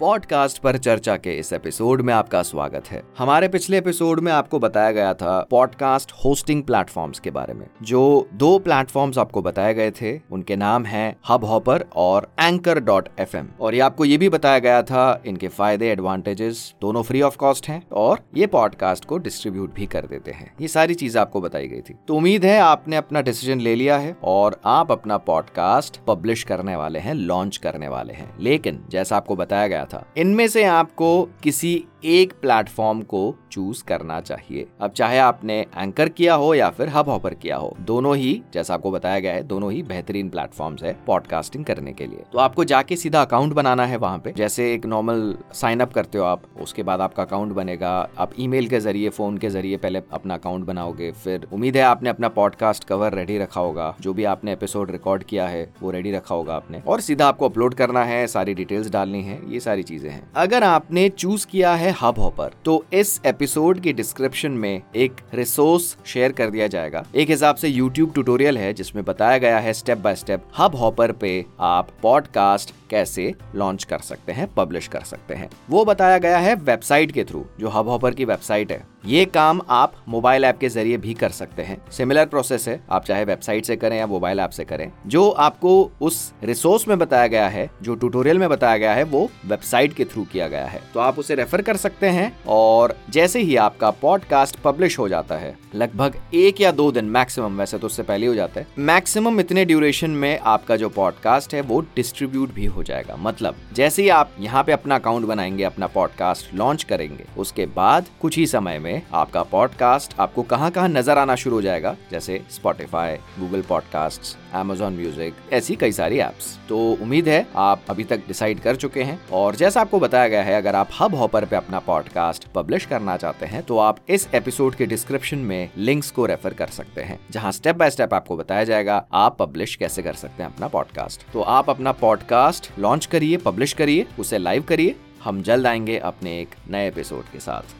Podcast पर चर्चा के इस एपिसोड में आपका स्वागत है। हमारे पिछले एपिसोड में आपको बताया गया था पॉडकास्ट होस्टिंग प्लेटफॉर्म्स के बारे में, जो दो प्लेटफॉर्म्स आपको बताए गए थे। उनके नाम हैं हब हॉपर और एंकर डॉट एफएम और ये आपको ये भी बताया गया था, इनके फ़ायदे एडवांटेजेस दोनों फ्री ऑफ़ कॉस्ट हैं और ये पॉडकास्ट को डिस्ट्रीब्यूट भी कर देते हैं। ये सारी चीज़ें आपको बताई गई थी। तो उम्मीद है आपने अपना डिसीज़न ले लिया है और आप अपना पॉडकास्ट पब्लिश करने वाले हैं लॉन्च करने वाले हैं। लेकिन जैसा आपको बताया गया था। इनमें से आपको किसी एक प्लेटफॉर्म को चूज़ करना चाहिए। अब चाहे आपने एंकर किया हो या फिर हब हॉपर किया हो, दोनों ही, जैसा आपको बताया गया है, दोनों ही बेहतरीन प्लेटफॉर्म है पॉडकास्टिंग करने के लिए। तो आपको जाके सीधा अकाउंट बनाना है वहाँ पे। जैसे एक नॉर्मल साइन अप करते हो आप, उसके बाद आपका अकाउंट बनेगा। आप ईमेल के ज़रिए फ़ोन के ज़रिए पहले अपना अकाउंट बनाओगे। फिर उम्मीद है आपने अपना पॉडकास्ट कवर रेडी रखा होगा। जो भी आपने एपिसोड रिकॉर्ड किया है, वो रेडी रखा होगा आपने। और सीधा आपको अपलोड करना है, सारी डिटेल्स डालनी है, ये सारी चीज़ें हैं। अगर आपने चूज़ किया है हब हॉपर तो इस एपिसोड की डिस्क्रिप्शन में एक रिसोर्स शेयर कर दिया जाएगा। एक हिसाब से यूट्यूब ट्यूटोरियल है, जिसमें बताया गया है step by step hub hopper पे आप पॉडकास्ट कैसे लॉन्च कर सकते हैं पब्लिश कर सकते हैं। वो बताया गया है वेबसाइट के थ्रू जो हब हॉपर की वेबसाइट है। ये काम आप मोबाइल ऐप के ज़रिए भी कर सकते हैं। सिमिलर प्रोसेस है। आप चाहे वेबसाइट से करें या मोबाइल ऐप से करें। जो आपको उस रिसोर्स में बताया गया है, जो ट्यूटोरियल में बताया गया है, वो वेबसाइट के थ्रू किया गया है। तो आप उसे रेफर कर सकते हैं और जैसे ही आपका पॉडकास्ट पब्लिश हो जाता है, लगभग एक या दो दिन मैक्सिमम, वैसे तो उससे पहले हो जाता है, मैक्सिमम इतने ड्यूरेशन में आपका जो पॉडकास्ट है, वो डिस्ट्रीब्यूट भी हो जाएगा। मतलब जैसे ही आप यहाँ पे अपना अकाउंट बनाएँगे, अपना पॉडकास्ट लॉन्च करेंगे, उसके बाद कुछ ही समय में आपका पॉडकास्ट आपको कहाँ कहाँ नज़र आना शुरू हो जाएगा? जैसे Spotify Google podcast Amazon music ऐसी कई सारी एप्स तो उम्मीद है आप अभी तक डिसाइड कर चुके हैं और जैसा आपको बताया गया है, अगर आप हब हॉपर पे अपना पॉडकास्ट पब्लिश करना चाहते हैं तो आप इस एपिसोड के डिस्क्रिप्शन में लिंक्स को रेफर कर सकते हैं, जहाँ स्टेप बाय स्टेप आपको बताया जाएगा आप पब्लिश कैसे कर सकते हैं अपना पॉडकास्ट तो आप अपना पॉडकास्ट लॉन्च करिए पब्लिश करिए, उसे लाइव करिए। हम जल्द आएँगे अपने एक नए एपिसोड के साथ।